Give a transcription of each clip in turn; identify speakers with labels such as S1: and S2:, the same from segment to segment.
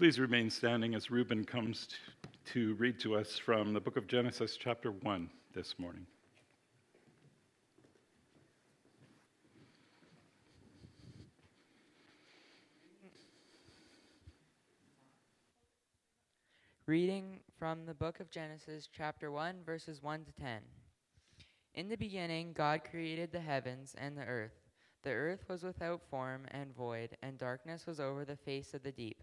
S1: Please remain standing as Reuben comes to, read to us from the book of Genesis, chapter 1, this morning.
S2: Reading from the book of Genesis, chapter 1, verses 1 to 10. In the beginning, God created the heavens and the earth. The earth was without form and void, and darkness was over the face of the deep.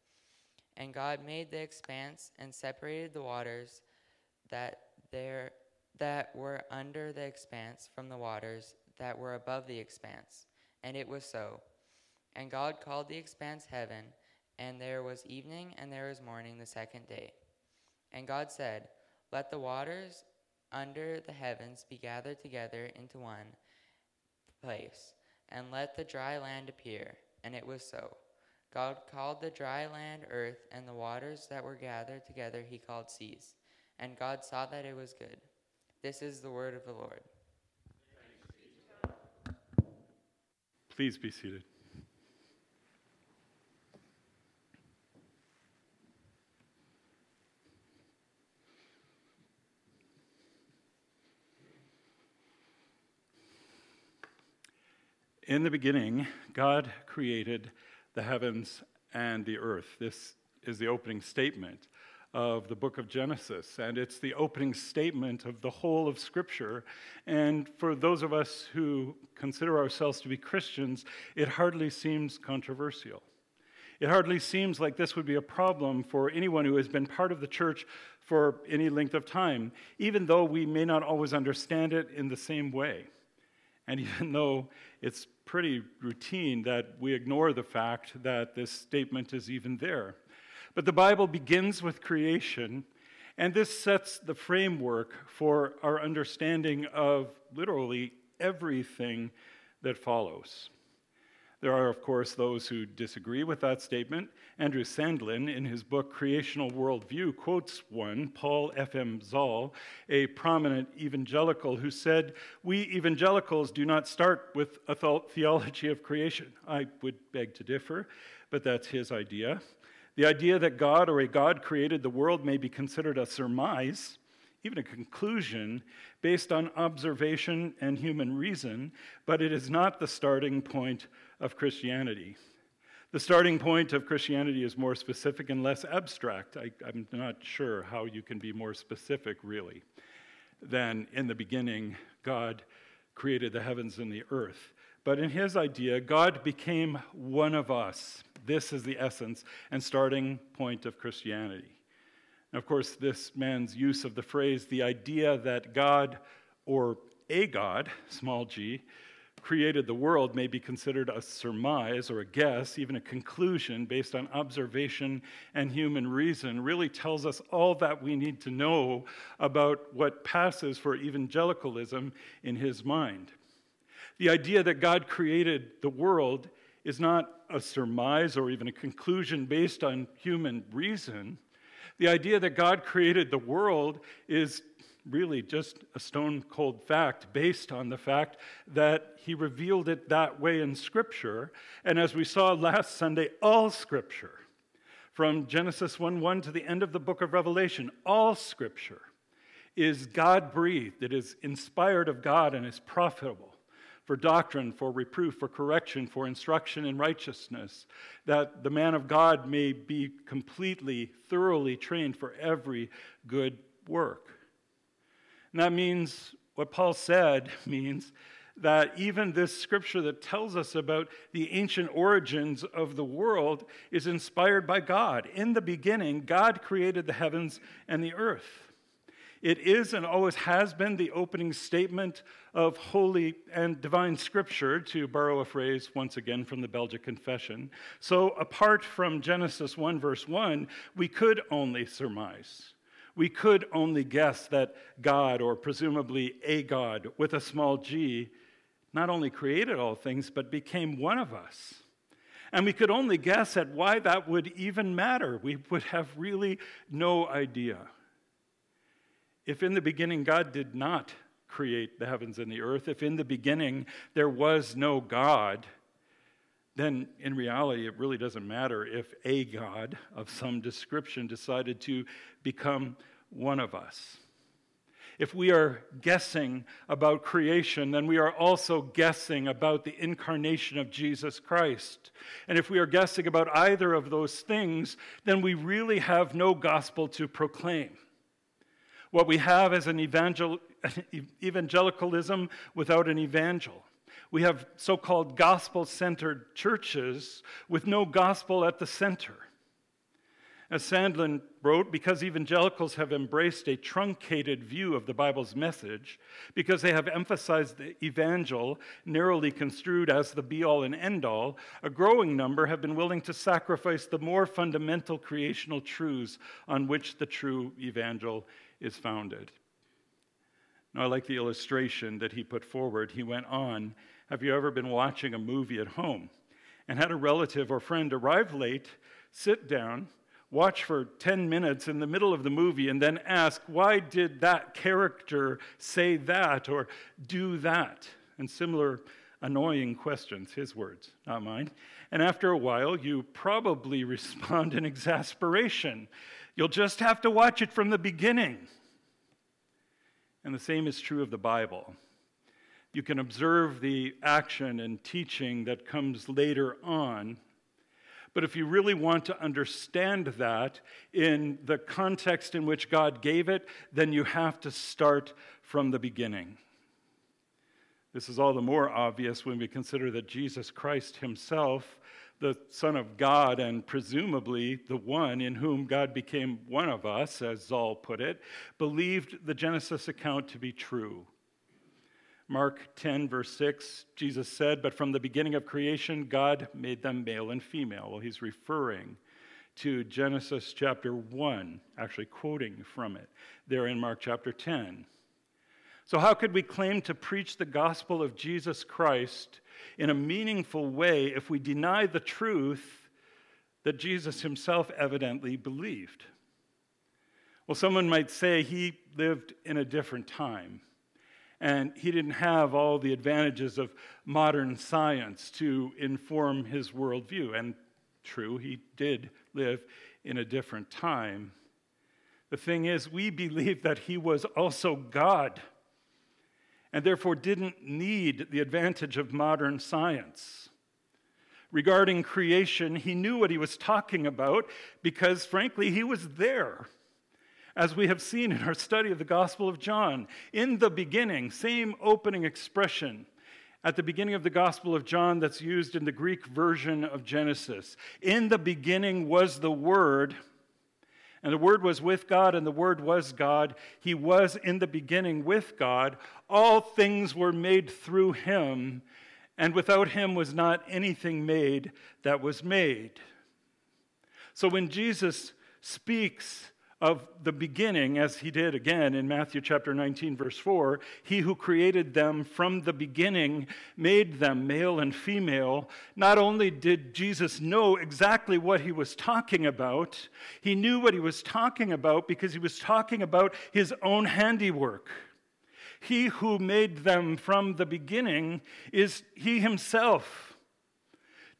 S2: And God made the expanse and separated the waters that there that were under the expanse from the waters that were above the expanse. And it was so. And God called the expanse heaven, and there was evening and there was morning the second day. And God said, Let the waters under the heavens be gathered together into one place, and let the dry land appear. And it was so. God called the dry land earth, and the waters that were gathered together he called seas. And God saw that it was good. This is the word of the Lord.
S1: Please be seated. In the beginning, God created the heavens and the earth. This is the opening statement of the book of Genesis, and it's the opening statement of the whole of Scripture. And for those of us who consider ourselves to be Christians, it hardly seems controversial. It hardly seems like this would be a problem for anyone who has been part of the church for any length of time, even though we may not always understand it in the same way. And even though it's pretty routine that we ignore the fact that this statement is even there. But the Bible begins with creation, and this sets the framework for our understanding of literally everything that follows. There are, of course, those who disagree with that statement. Andrew Sandlin, in his book Creational Worldview, quotes one, Paul F.M. Zahl, a prominent evangelical, who said, We evangelicals do not start with a theology of creation. I would beg to differ, but that's his idea. The idea that God or a God created the world may be considered a surmise, even a conclusion, based on observation and human reason, but it is not the starting point of Christianity. The starting point of Christianity is more specific and less abstract. I, am not sure how you can be more specific, really, than in the beginning, God created the heavens and the earth. But in his idea, God became one of us. This is the essence and starting point of Christianity. And of course, this man's use of the phrase, the idea that God, or a God, small g, created the world may be considered a surmise or a guess, even a conclusion based on observation and human reason, really tells us all that we need to know about what passes for evangelicalism in his mind. The idea that God created the world is not a surmise or even a conclusion based on human reason. The idea that God created the world is really just a stone cold fact based on the fact that he revealed it that way in Scripture. And as we saw last Sunday, all Scripture, from Genesis 1 1 to the end of the book of Revelation, all Scripture is God breathed, it is inspired of God and is profitable for doctrine, for reproof, for correction, for instruction in righteousness, that the man of God may be completely, thoroughly trained for every good work. And that means what Paul said means that even this scripture that tells us about the ancient origins of the world is inspired by God. In the beginning, God created the heavens and the earth. It is and always has been the opening statement of holy and divine scripture, to borrow a phrase once again from the Belgic Confession. So, apart from Genesis 1, verse 1, we could only surmise. We could only guess that God, or presumably a God with a small g, not only created all things, but became one of us. And we could only guess at why that would even matter. We would have really no idea. If in the beginning God did not create the heavens and the earth, if in the beginning there was no God, then in reality it really doesn't matter if a God of some description decided to become one of us. If we are guessing about creation, then we are also guessing about the incarnation of Jesus Christ. And if we are guessing about either of those things, then we really have no gospel to proclaim. What we have is an evangel- evangelicalism without an evangel. We have so called gospel centered churches with no gospel at the center. As Sandlin wrote, because evangelicals have embraced a truncated view of the Bible's message, because they have emphasized the evangel, narrowly construed as the be all and end all, a growing number have been willing to sacrifice the more fundamental creational truths on which the true evangel is founded. Now, I like the illustration that he put forward. He went on Have you ever been watching a movie at home and had a relative or friend arrive late, sit down, watch for 10 minutes in the middle of the movie, and then ask, Why did that character say that or do that? And similar annoying questions, his words, not mine. And after a while, you probably respond in exasperation. You'll just have to watch it from the beginning. And the same is true of the Bible. You can observe the action and teaching that comes later on. But if you really want to understand that in the context in which God gave it, then you have to start from the beginning. This is all the more obvious when we consider that Jesus Christ himself the Son of God and presumably the one in whom God became one of us, as Zahl put it, believed the Genesis account to be true. Mark 10, verse 6, Jesus said, But from the beginning of creation, God made them male and female. Well, he's referring to Genesis chapter 1, actually quoting from it there in Mark chapter 10. So, how could we claim to preach the gospel of Jesus Christ in a meaningful way if we deny the truth that Jesus himself evidently believed? Well, someone might say he lived in a different time and he didn't have all the advantages of modern science to inform his worldview. And true, he did live in a different time. The thing is, we believe that he was also God and therefore didn't need the advantage of modern science. Regarding creation, he knew what he was talking about because, frankly, he was there. As we have seen in our study of the Gospel of John, in the beginning, same opening expression at the beginning of the Gospel of John that's used in the Greek version of Genesis. In the beginning was the Word and the Word was with God, and the Word was God. He was in the beginning with God. All things were made through him, and without him was not anything made that was made. So when Jesus speaks of the beginning, as he did again in Matthew chapter 19, verse 4, he who created them from the beginning made them male and female. Not only did Jesus know exactly what he was talking about, he knew what he was talking about because he was talking about his own handiwork. He who made them from the beginning is he himself.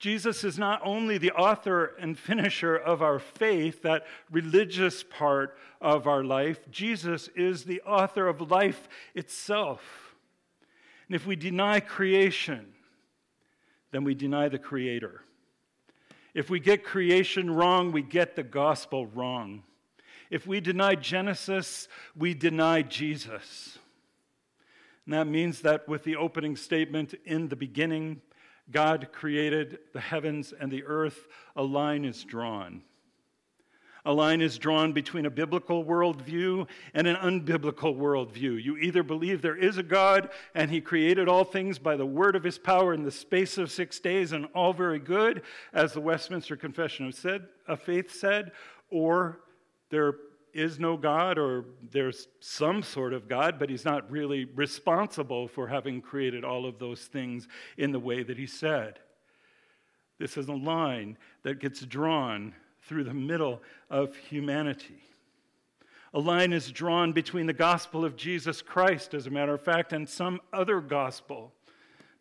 S1: Jesus is not only the author and finisher of our faith, that religious part of our life, Jesus is the author of life itself. And if we deny creation, then we deny the Creator. If we get creation wrong, we get the gospel wrong. If we deny Genesis, we deny Jesus. And that means that with the opening statement, in the beginning, God created the heavens and the earth, a line is drawn. A line is drawn between a biblical worldview and an unbiblical worldview. You either believe there is a God and he created all things by the word of his power in the space of six days and all very good, as the Westminster Confession of, said, of Faith said, or there is no God or there's some sort of God, but he's not really responsible for having created all of those things in the way that he said. This is a line that gets drawn through the middle of humanity. A line is drawn between the gospel of Jesus Christ, as a matter of fact, and some other gospel.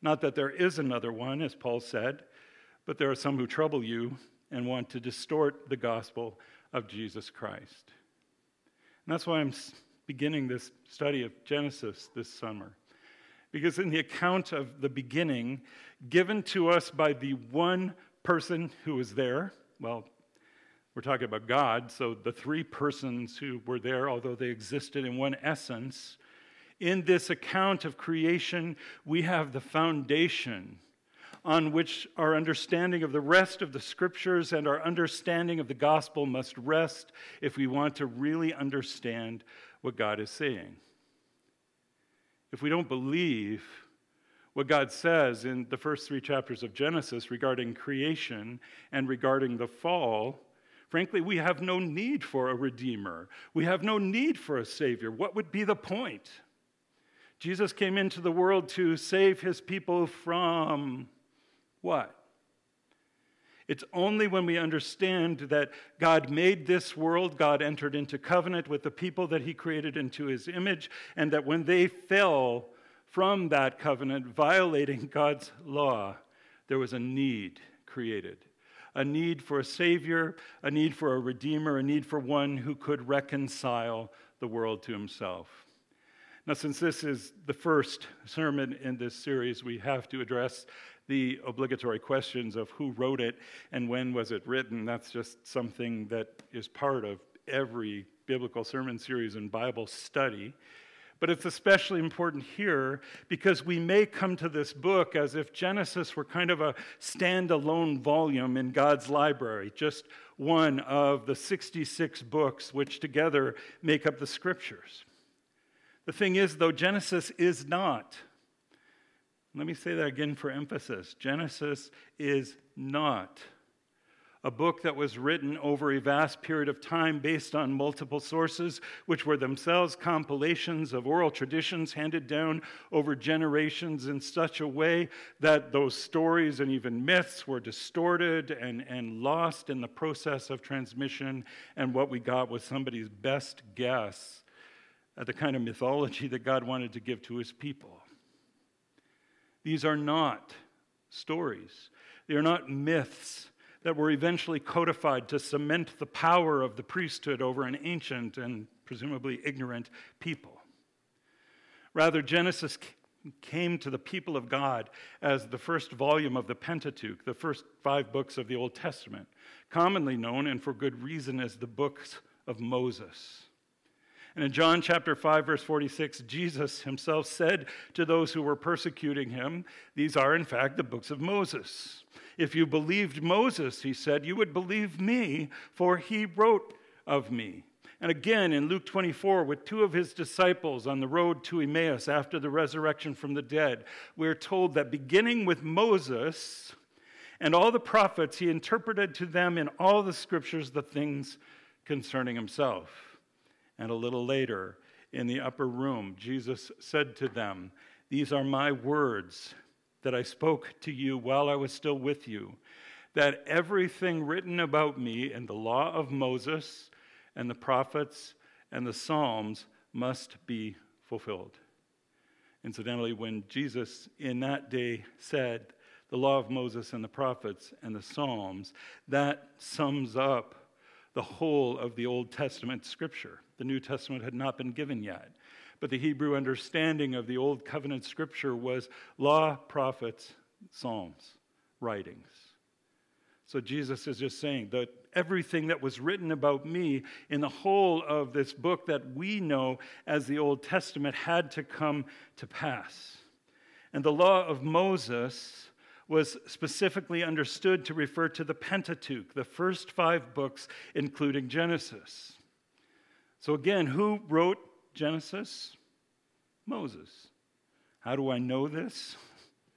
S1: Not that there is another one, as Paul said, but there are some who trouble you and want to distort the gospel of Jesus Christ. And that's why I'm beginning this study of Genesis this summer. Because in the account of the beginning, given to us by the one person who was there, well, we're talking about God, so the three persons who were there, although they existed in one essence, in this account of creation, we have the foundation on which our understanding of the rest of the scriptures and our understanding of the gospel must rest if we want to really understand what God is saying. If we don't believe what God says in the first three chapters of Genesis regarding creation and regarding the fall, Frankly, we have no need for a redeemer. We have no need for a savior. What would be the point? Jesus came into the world to save his people from what? It's only when we understand that God made this world, God entered into covenant with the people that he created into his image, and that when they fell from that covenant, violating God's law, there was a need created a need for a Savior, a need for a Redeemer, a need for one who could reconcile the world to himself. Now, since this is the first sermon in this series, we have to address the obligatory questions of who wrote it and when was it written. That's just something that is part of every biblical sermon series and Bible study. But it's especially important here because we may come to this book as if Genesis were kind of a standalone volume in God's library, just one of the 66 books which together make up the scriptures. The thing is, though, Genesis is not. Let me say that again for emphasis Genesis is not a book that was written over a vast period of time based on multiple sources, which were themselves compilations of oral traditions handed down over generations in such a way that those stories and even myths were distorted and, and lost in the process of transmission. And what we got was somebody's best guess at the kind of mythology that God wanted to give to his people. These are not stories, they are not myths that were eventually codified to cement the power of the priesthood over an ancient and presumably ignorant people. Rather, Genesis came to the people of God as the first volume of the Pentateuch, the first five books of the Old Testament, commonly known, and for good reason, as the books of Moses. And in John chapter 5, verse 46, Jesus himself said to those who were persecuting him, These are, in fact, the books of Moses. If you believed Moses, he said, you would believe me, for he wrote of me. And again in Luke 24, with two of his disciples on the road to Emmaus after the resurrection from the dead, we're told that beginning with Moses and all the prophets, he interpreted to them in all the scriptures the things concerning himself. And a little later, in the upper room, Jesus said to them, These are my words that I spoke to you while I was still with you, that everything written about me in the law of Moses and the prophets and the Psalms must be fulfilled. Incidentally, when Jesus in that day said, the law of Moses and the prophets and the Psalms, that sums up the whole of the Old Testament scripture. The New Testament had not been given yet. But the Hebrew understanding of the Old Covenant scripture was law, prophets, psalms, writings. So Jesus is just saying that everything that was written about me in the whole of this book that we know as the Old Testament had to come to pass. And the law of Moses was specifically understood to refer to the Pentateuch, the first five books, including Genesis. So, again, who wrote Genesis? Moses. How do I know this?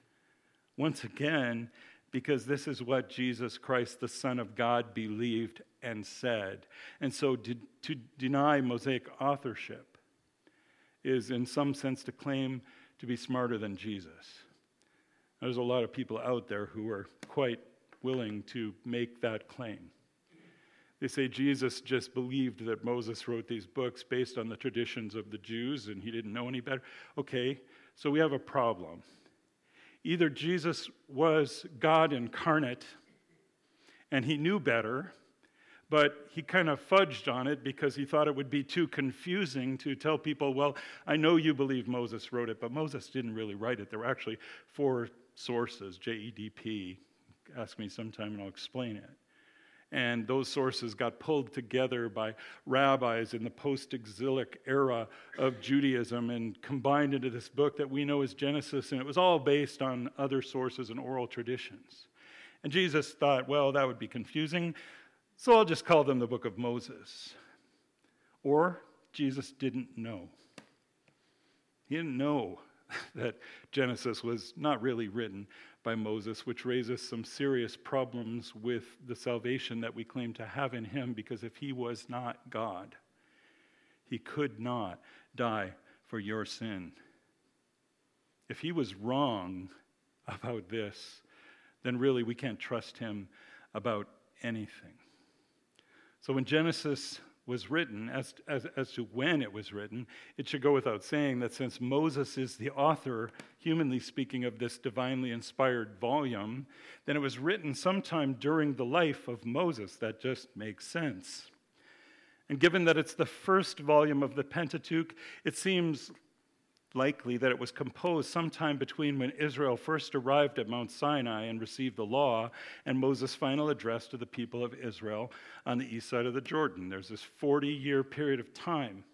S1: Once again, because this is what Jesus Christ, the Son of God, believed and said. And so to, to deny Mosaic authorship is, in some sense, to claim to be smarter than Jesus. There's a lot of people out there who are quite willing to make that claim. They say Jesus just believed that Moses wrote these books based on the traditions of the Jews and he didn't know any better. Okay, so we have a problem. Either Jesus was God incarnate and he knew better, but he kind of fudged on it because he thought it would be too confusing to tell people, well, I know you believe Moses wrote it, but Moses didn't really write it. There were actually four sources, J E D P. Ask me sometime and I'll explain it. And those sources got pulled together by rabbis in the post exilic era of Judaism and combined into this book that we know as Genesis. And it was all based on other sources and oral traditions. And Jesus thought, well, that would be confusing, so I'll just call them the book of Moses. Or Jesus didn't know. He didn't know that Genesis was not really written by Moses, which raises some serious problems with the salvation that we claim to have in him, because if he was not God, he could not die for your sin. If he was wrong about this, then really we can't trust him about anything. So when Genesis was written, as, as, as to when it was written, it should go without saying that since Moses is the author, humanly speaking, of this divinely inspired volume, then it was written sometime during the life of Moses. That just makes sense. And given that it's the first volume of the Pentateuch, it seems likely that it was composed sometime between when Israel first arrived at Mount Sinai and received the law and Moses' final address to the people of Israel on the east side of the Jordan. There's this 40 year period of time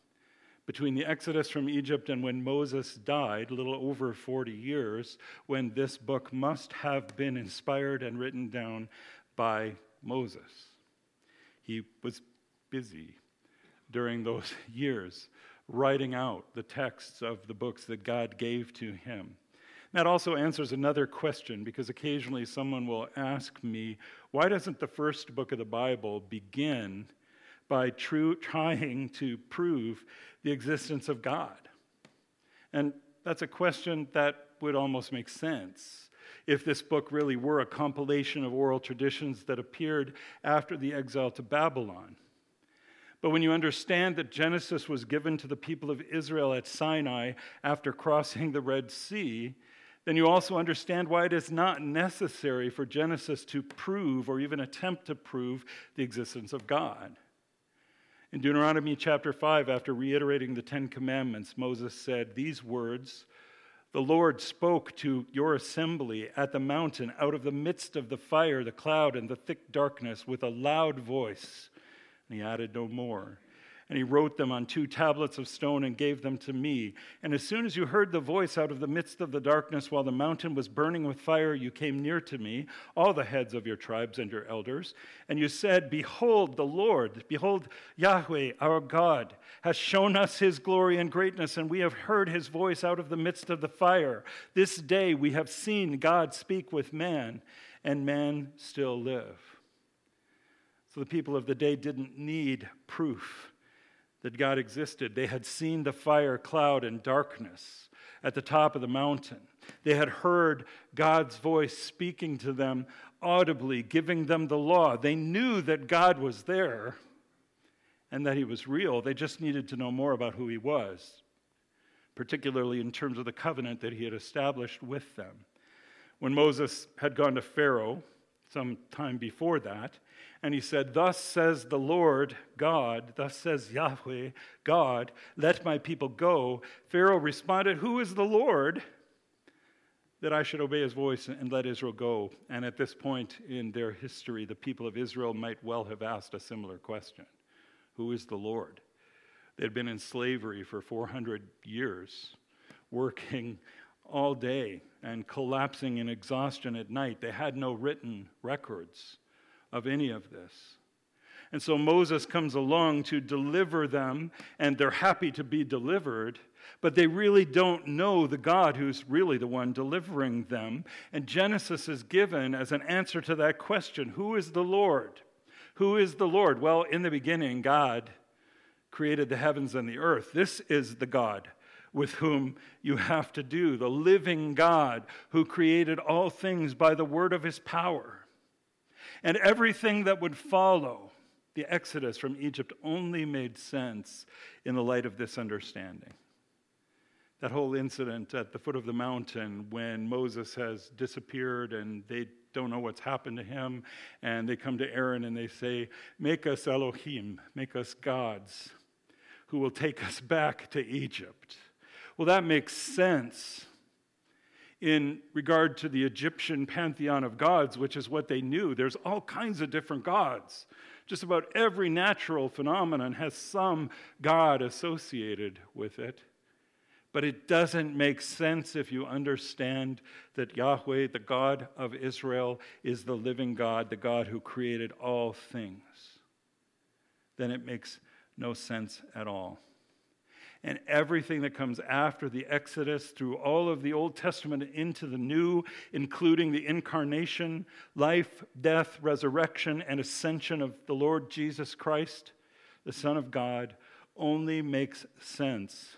S1: between the exodus from Egypt and when Moses died, a little over 40 years, when this book must have been inspired and written down by Moses. He was busy during those years writing out the texts of the books that God gave to him. That also answers another question because occasionally someone will ask me, why doesn't the first book of the Bible begin by true, trying to prove the existence of God? And that's a question that would almost make sense if this book really were a compilation of oral traditions that appeared after the exile to Babylon. But when you understand that Genesis was given to the people of Israel at Sinai after crossing the Red Sea, then you also understand why it is not necessary for Genesis to prove or even attempt to prove the existence of God. In Deuteronomy chapter 5, after reiterating the Ten Commandments, Moses said these words The Lord spoke to your assembly at the mountain out of the midst of the fire, the cloud, and the thick darkness with a loud voice. And he added no more. And he wrote them on two tablets of stone and gave them to me. And as soon as you heard the voice out of the midst of the darkness while the mountain was burning with fire, you came near to me, all the heads of your tribes and your elders. And you said, Behold, the Lord, behold, Yahweh, our God, has shown us his glory and greatness, and we have heard his voice out of the midst of the fire. This day we have seen God speak with man, and man still live. So the people of the day didn't need proof that God existed. They had seen the fire, cloud, and darkness at the top of the mountain. They had heard God's voice speaking to them audibly, giving them the law. They knew that God was there and that He was real. They just needed to know more about who He was, particularly in terms of the covenant that He had established with them. When Moses had gone to Pharaoh, some time before that, and he said, Thus says the Lord God, thus says Yahweh God, let my people go. Pharaoh responded, Who is the Lord that I should obey his voice and let Israel go? And at this point in their history, the people of Israel might well have asked a similar question Who is the Lord? They had been in slavery for 400 years, working all day and collapsing in exhaustion at night. They had no written records of any of this. And so Moses comes along to deliver them, and they're happy to be delivered, but they really don't know the God who's really the one delivering them. And Genesis is given as an answer to that question Who is the Lord? Who is the Lord? Well, in the beginning, God created the heavens and the earth. This is the God with whom you have to do, the living God who created all things by the word of his power. And everything that would follow the exodus from Egypt only made sense in the light of this understanding. That whole incident at the foot of the mountain when Moses has disappeared and they don't know what's happened to him, and they come to Aaron and they say, Make us Elohim, make us gods who will take us back to Egypt. Well, that makes sense in regard to the Egyptian pantheon of gods, which is what they knew. There's all kinds of different gods. Just about every natural phenomenon has some god associated with it. But it doesn't make sense if you understand that Yahweh, the God of Israel, is the living God, the God who created all things. Then it makes no sense at all and everything that comes after the Exodus through all of the Old Testament into the New, including the incarnation, life, death, resurrection, and ascension of the Lord Jesus Christ, the Son of God, only makes sense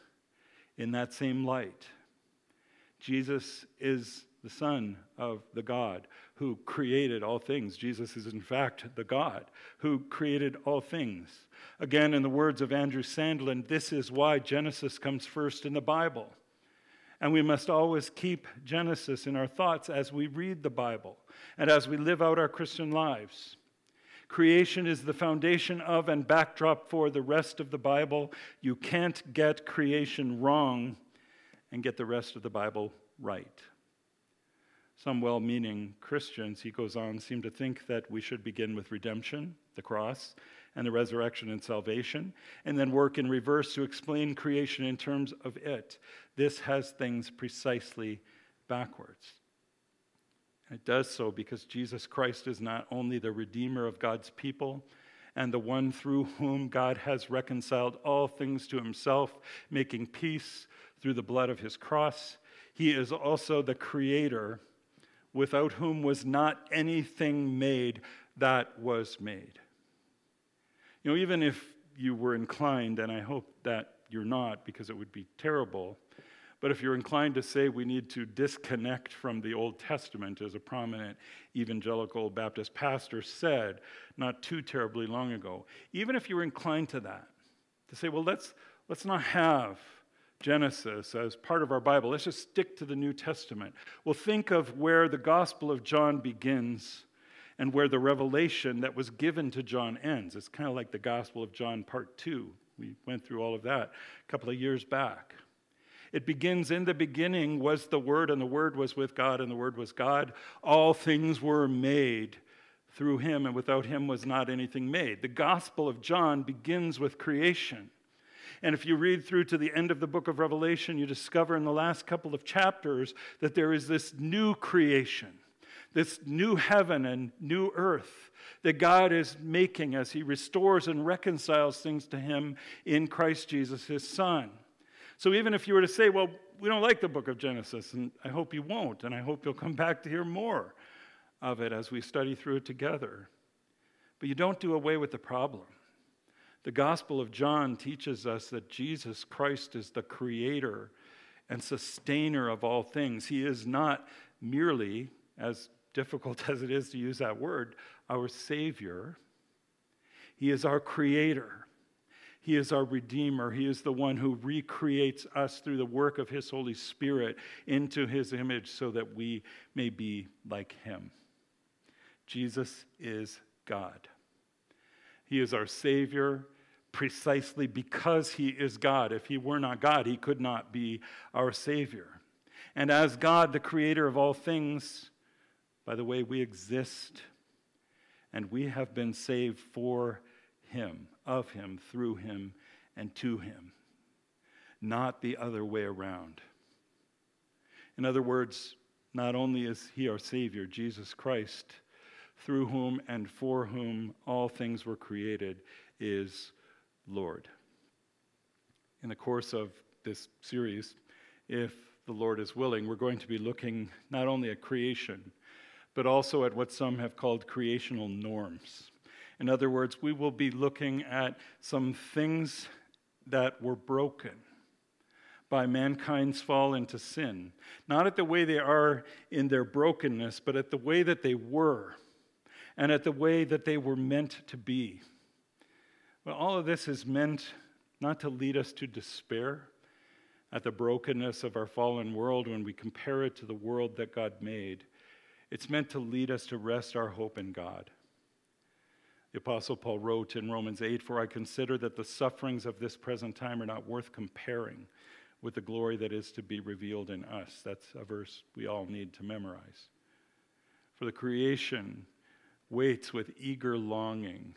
S1: in that same light. Jesus is the Son of the God who created all things. Jesus is, in fact, the God who created all things. Again, in the words of Andrew Sandlin, this is why Genesis comes first in the Bible. And we must always keep Genesis in our thoughts as we read the Bible and as we live out our Christian lives. Creation is the foundation of and backdrop for the rest of the Bible. You can't get creation wrong and get the rest of the Bible right. Some well meaning Christians, he goes on, seem to think that we should begin with redemption, the cross, and the resurrection and salvation, and then work in reverse to explain creation in terms of it. This has things precisely backwards. It does so because Jesus Christ is not only the Redeemer of God's people and the one through whom God has reconciled all things to himself, making peace through the blood of his cross, he is also the Creator, without whom was not anything made that was made. You know, even if you were inclined, and I hope that you're not because it would be terrible, but if you're inclined to say we need to disconnect from the Old Testament, as a prominent evangelical Baptist pastor said not too terribly long ago, even if you were inclined to that, to say, well, let's, let's not have Genesis as part of our Bible, let's just stick to the New Testament. Well, think of where the Gospel of John begins and where the revelation that was given to John ends. It's kind of like the Gospel of John, part two. We went through all of that a couple of years back. It begins in the beginning was the Word, and the Word was with God, and the Word was God. All things were made through Him, and without Him was not anything made. The Gospel of John begins with creation. And if you read through to the end of the book of Revelation, you discover in the last couple of chapters that there is this new creation this new heaven and new earth that God is making as He restores and reconciles things to Him in Christ Jesus, His Son. So even if you were to say, well, we don't like the book of Genesis, and I hope you won't, and I hope you'll come back to hear more of it as we study through it together. But you don't do away with the problem. The Gospel of John teaches us that Jesus Christ is the creator and sustainer of all things. He is not merely, as difficult as it is to use that word, our Savior. He is our Creator. He is our Redeemer. He is the one who recreates us through the work of His Holy Spirit into His image so that we may be like Him. Jesus is God. He is our Savior precisely because He is God. If He were not God, He could not be our Savior. And as God, the Creator of all things, by the way we exist, and we have been saved for Him, of Him, through Him, and to Him, not the other way around. In other words, not only is he our Savior, Jesus Christ, through whom and for whom all things were created, is Lord. In the course of this series, if the Lord is willing, we're going to be looking not only at creation, but also at what some have called creational norms. In other words, we will be looking at some things that were broken by mankind's fall into sin, not at the way they are in their brokenness, but at the way that they were and at the way that they were meant to be. Well, all of this is meant not to lead us to despair at the brokenness of our fallen world when we compare it to the world that God made. It's meant to lead us to rest our hope in God. The Apostle Paul wrote in Romans 8 For I consider that the sufferings of this present time are not worth comparing with the glory that is to be revealed in us. That's a verse we all need to memorize. For the creation waits with eager longing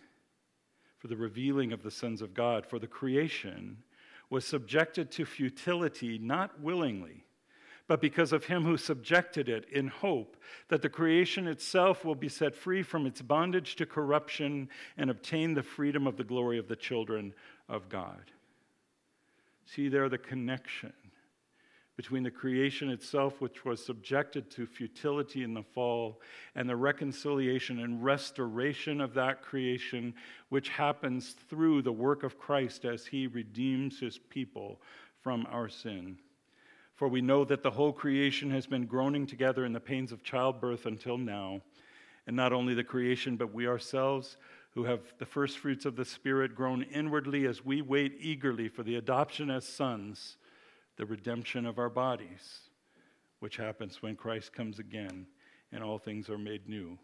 S1: for the revealing of the sons of God. For the creation was subjected to futility not willingly, but because of him who subjected it in hope that the creation itself will be set free from its bondage to corruption and obtain the freedom of the glory of the children of God. See there the connection between the creation itself, which was subjected to futility in the fall, and the reconciliation and restoration of that creation, which happens through the work of Christ as he redeems his people from our sin. For we know that the whole creation has been groaning together in the pains of childbirth until now. And not only the creation, but we ourselves who have the first fruits of the Spirit groan inwardly as we wait eagerly for the adoption as sons, the redemption of our bodies, which happens when Christ comes again and all things are made new.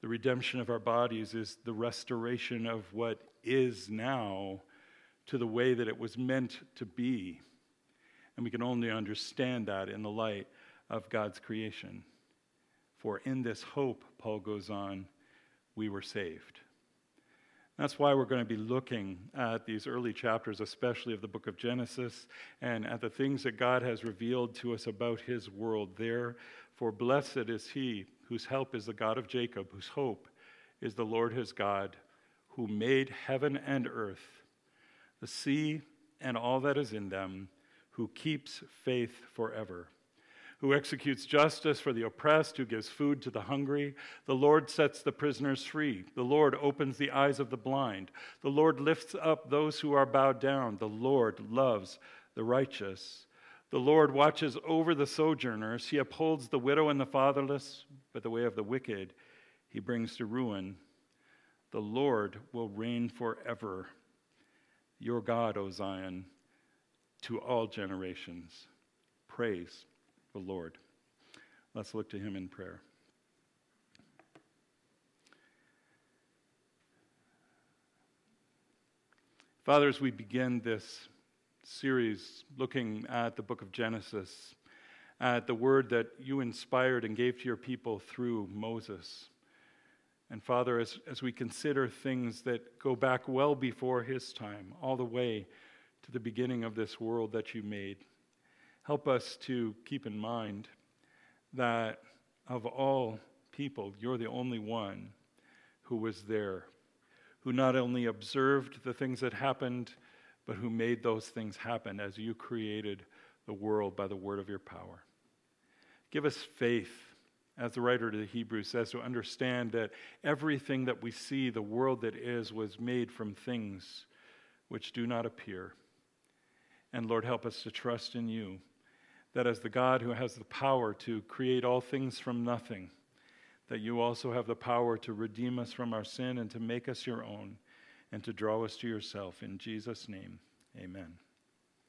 S1: The redemption of our bodies is the restoration of what is now to the way that it was meant to be. And we can only understand that in the light of God's creation. For in this hope, Paul goes on, we were saved. That's why we're going to be looking at these early chapters, especially of the book of Genesis, and at the things that God has revealed to us about his world there. For blessed is he whose help is the God of Jacob, whose hope is the Lord his God, who made heaven and earth, the sea and all that is in them, who keeps faith forever who executes justice for the oppressed, who gives food to the hungry. The Lord sets the prisoners free. The Lord opens the eyes of the blind. The Lord lifts up those who are bowed down. The Lord loves the righteous. The Lord watches over the sojourners. He upholds the widow and the fatherless, but the way of the wicked he brings to ruin. The Lord will reign forever. Your God, O Zion, to all generations. Praise the Lord. Let's look to him in prayer. Father, as we begin this series looking at the book of Genesis, at the word that you inspired and gave to your people through Moses. And Father, as, as we consider things that go back well before his time, all the way to the beginning of this world that you made, help us to keep in mind that of all people, you're the only one who was there, who not only observed the things that happened, but who made those things happen as you created the world by the word of your power. Give us faith, as the writer to the Hebrews says, to understand that everything that we see, the world that is, was made from things which do not appear. And Lord, help us to trust in you that as the God who has the power to create all things from nothing, that you also have the power to redeem us from our sin and to make us your own and to draw us to yourself. In Jesus' name, amen.